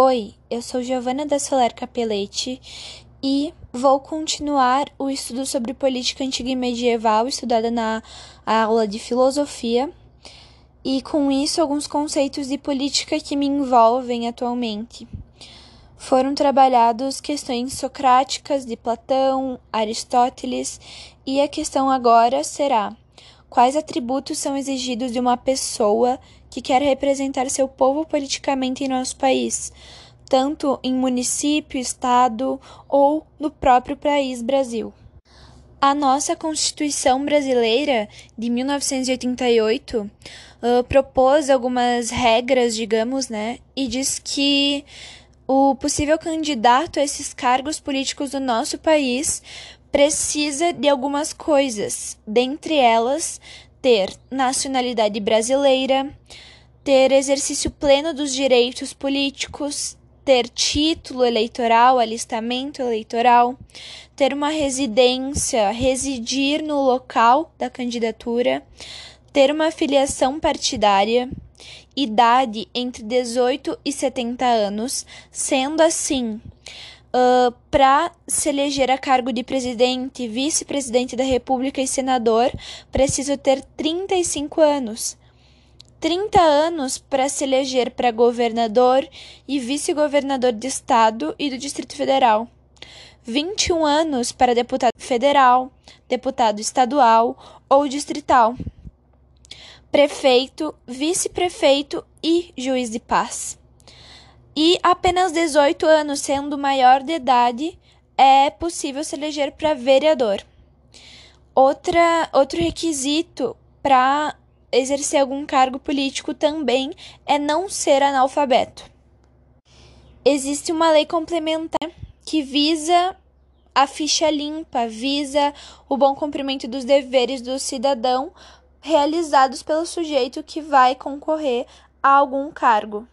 Oi, eu sou Giovana da Solar Capelete e vou continuar o estudo sobre política antiga e medieval estudada na aula de filosofia e com isso alguns conceitos de política que me envolvem atualmente. Foram trabalhados questões socráticas de Platão, Aristóteles e a questão agora será: quais atributos são exigidos de uma pessoa que quer representar seu povo politicamente em nosso país, tanto em município, estado ou no próprio país Brasil. A nossa Constituição brasileira de 1988 uh, propôs algumas regras, digamos, né, e diz que o possível candidato a esses cargos políticos do nosso país precisa de algumas coisas, dentre elas ter nacionalidade brasileira, ter exercício pleno dos direitos políticos, ter título eleitoral, alistamento eleitoral, ter uma residência, residir no local da candidatura, ter uma filiação partidária, idade entre 18 e 70 anos, sendo assim, Uh, para se eleger a cargo de presidente, vice-presidente da República e senador, preciso ter 35 anos. 30 anos para se eleger para governador e vice-governador de estado e do Distrito Federal. 21 anos para deputado federal, deputado estadual ou distrital. Prefeito, vice-prefeito e juiz de paz e apenas 18 anos, sendo maior de idade, é possível se eleger para vereador. Outra, outro requisito para exercer algum cargo político também é não ser analfabeto. Existe uma lei complementar que visa a ficha limpa, visa o bom cumprimento dos deveres do cidadão realizados pelo sujeito que vai concorrer a algum cargo.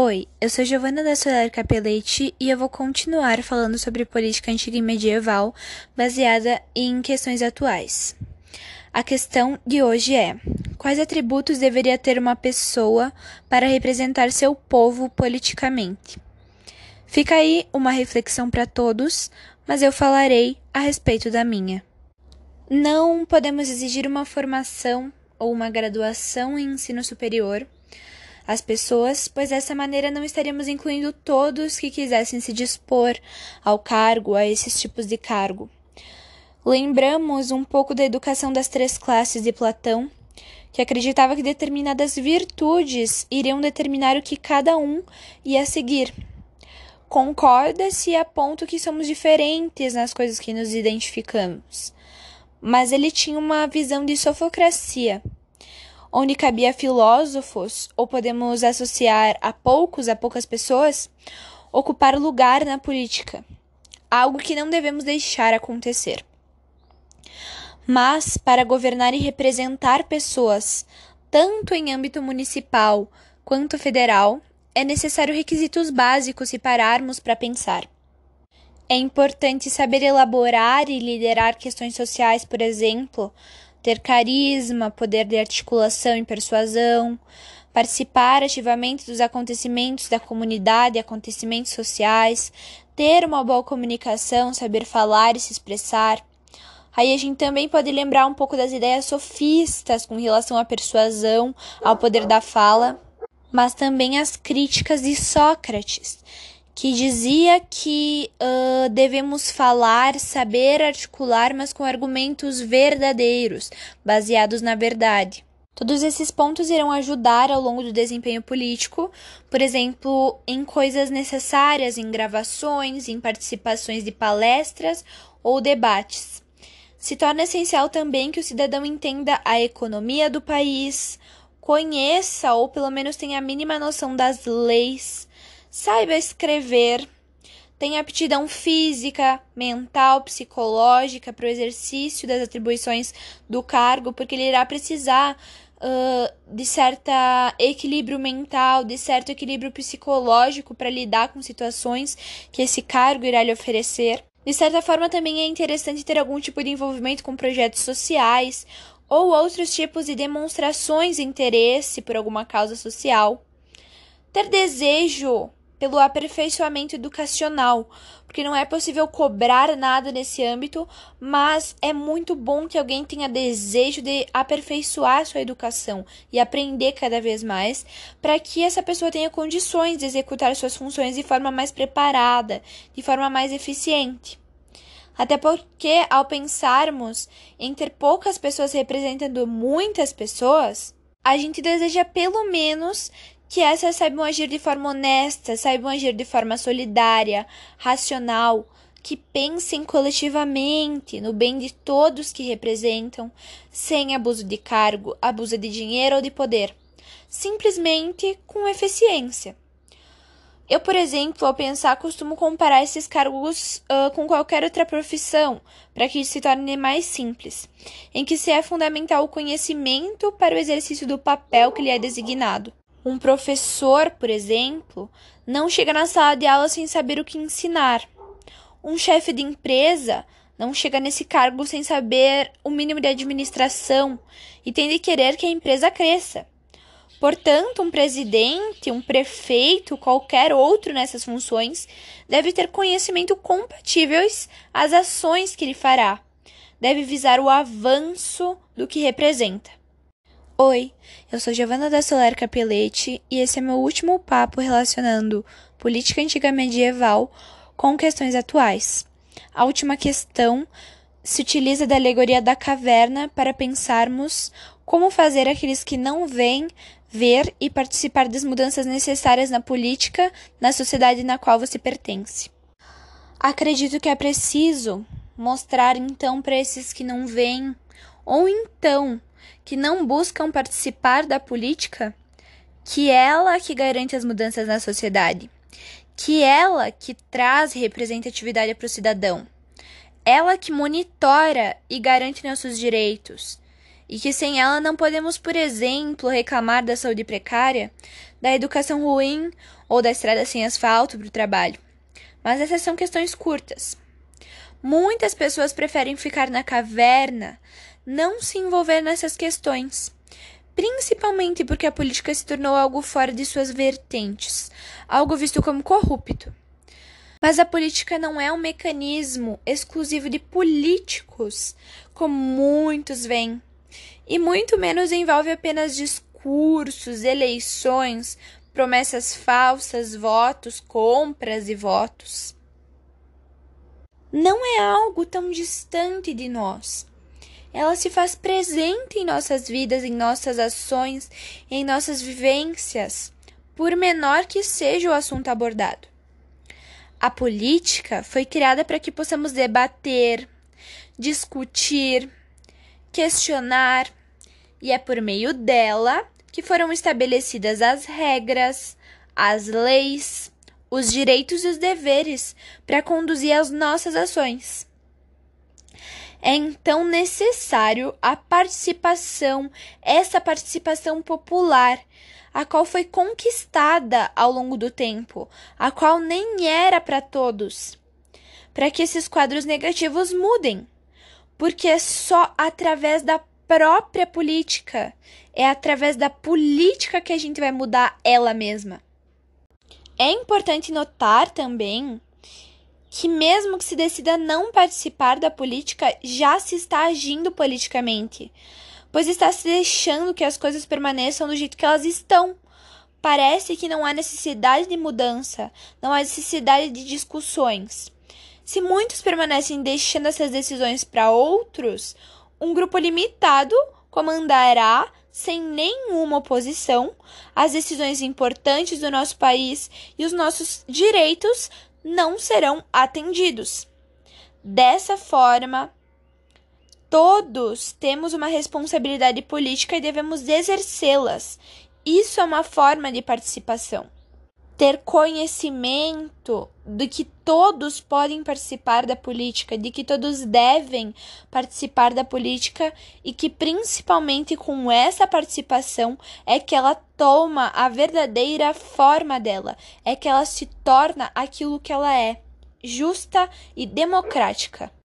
Oi, eu sou Giovana da Solar Capelete e eu vou continuar falando sobre política antiga e medieval baseada em questões atuais. A questão de hoje é: quais atributos deveria ter uma pessoa para representar seu povo politicamente? Fica aí uma reflexão para todos, mas eu falarei a respeito da minha. Não podemos exigir uma formação ou uma graduação em ensino superior as pessoas, pois dessa maneira não estaríamos incluindo todos que quisessem se dispor ao cargo, a esses tipos de cargo. Lembramos um pouco da educação das três classes de Platão, que acreditava que determinadas virtudes iriam determinar o que cada um ia seguir. Concorda-se a ponto que somos diferentes nas coisas que nos identificamos. Mas ele tinha uma visão de sofocracia onde cabia filósofos, ou podemos associar a poucos, a poucas pessoas, ocupar lugar na política, algo que não devemos deixar acontecer. Mas, para governar e representar pessoas, tanto em âmbito municipal quanto federal, é necessário requisitos básicos se pararmos para pensar. É importante saber elaborar e liderar questões sociais, por exemplo, ter carisma, poder de articulação e persuasão, participar ativamente dos acontecimentos da comunidade, acontecimentos sociais, ter uma boa comunicação, saber falar e se expressar. Aí a gente também pode lembrar um pouco das ideias sofistas com relação à persuasão, ao poder da fala, mas também as críticas de Sócrates, que dizia que uh, devemos falar, saber articular, mas com argumentos verdadeiros, baseados na verdade. Todos esses pontos irão ajudar ao longo do desempenho político, por exemplo, em coisas necessárias, em gravações, em participações de palestras ou debates. Se torna essencial também que o cidadão entenda a economia do país, conheça ou pelo menos tenha a mínima noção das leis saiba escrever, tenha aptidão física, mental, psicológica para o exercício das atribuições do cargo, porque ele irá precisar uh, de certo equilíbrio mental, de certo equilíbrio psicológico para lidar com situações que esse cargo irá lhe oferecer. De certa forma, também é interessante ter algum tipo de envolvimento com projetos sociais ou outros tipos de demonstrações de interesse por alguma causa social. ter desejo pelo aperfeiçoamento educacional, porque não é possível cobrar nada nesse âmbito, mas é muito bom que alguém tenha desejo de aperfeiçoar sua educação e aprender cada vez mais, para que essa pessoa tenha condições de executar suas funções de forma mais preparada, de forma mais eficiente. Até porque, ao pensarmos em ter poucas pessoas representando muitas pessoas, a gente deseja pelo menos que essas saibam agir de forma honesta, saibam agir de forma solidária, racional, que pensem coletivamente no bem de todos que representam, sem abuso de cargo, abuso de dinheiro ou de poder, simplesmente com eficiência. Eu, por exemplo, ao pensar, costumo comparar esses cargos uh, com qualquer outra profissão, para que isso se torne mais simples, em que se é fundamental o conhecimento para o exercício do papel que lhe é designado. Um professor, por exemplo, não chega na sala de aula sem saber o que ensinar. Um chefe de empresa não chega nesse cargo sem saber o mínimo de administração e tem de querer que a empresa cresça. Portanto, um presidente, um prefeito, qualquer outro nessas funções, deve ter conhecimento compatíveis às ações que ele fará. Deve visar o avanço do que representa. Oi, eu sou Giovanna da Solar Capelete e esse é meu último papo relacionando política antiga medieval com questões atuais. A última questão se utiliza da alegoria da caverna para pensarmos como fazer aqueles que não veem ver e participar das mudanças necessárias na política, na sociedade na qual você pertence. Acredito que é preciso mostrar então para esses que não veem ou então que não buscam participar da política, que ela que garante as mudanças na sociedade, que ela que traz representatividade para o cidadão, ela que monitora e garante nossos direitos, e que sem ela não podemos, por exemplo, reclamar da saúde precária, da educação ruim ou da estrada sem asfalto para o trabalho. Mas essas são questões curtas. Muitas pessoas preferem ficar na caverna, não se envolver nessas questões, principalmente porque a política se tornou algo fora de suas vertentes, algo visto como corrupto. Mas a política não é um mecanismo exclusivo de políticos, como muitos veem, e muito menos envolve apenas discursos, eleições, promessas falsas, votos, compras e votos. Não é algo tão distante de nós ela se faz presente em nossas vidas, em nossas ações, em nossas vivências, por menor que seja o assunto abordado. A política foi criada para que possamos debater, discutir, questionar, e é por meio dela que foram estabelecidas as regras, as leis, os direitos e os deveres para conduzir as nossas ações. É então necessário a participação, essa participação popular, a qual foi conquistada ao longo do tempo, a qual nem era para todos, para que esses quadros negativos mudem. Porque é só através da própria política, é através da política que a gente vai mudar ela mesma. É importante notar também que, mesmo que se decida não participar da política, já se está agindo politicamente, pois está se deixando que as coisas permaneçam do jeito que elas estão. Parece que não há necessidade de mudança, não há necessidade de discussões. Se muitos permanecem deixando essas decisões para outros, um grupo limitado comandará sem nenhuma oposição as decisões importantes do nosso país e os nossos direitos não serão atendidos. Dessa forma, todos temos uma responsabilidade política e devemos exercê-las. Isso é uma forma de participação ter conhecimento de que todos podem participar da política, de que todos devem participar da política e que principalmente com essa participação é que ela toma a verdadeira forma dela, é que ela se torna aquilo que ela é, justa e democrática.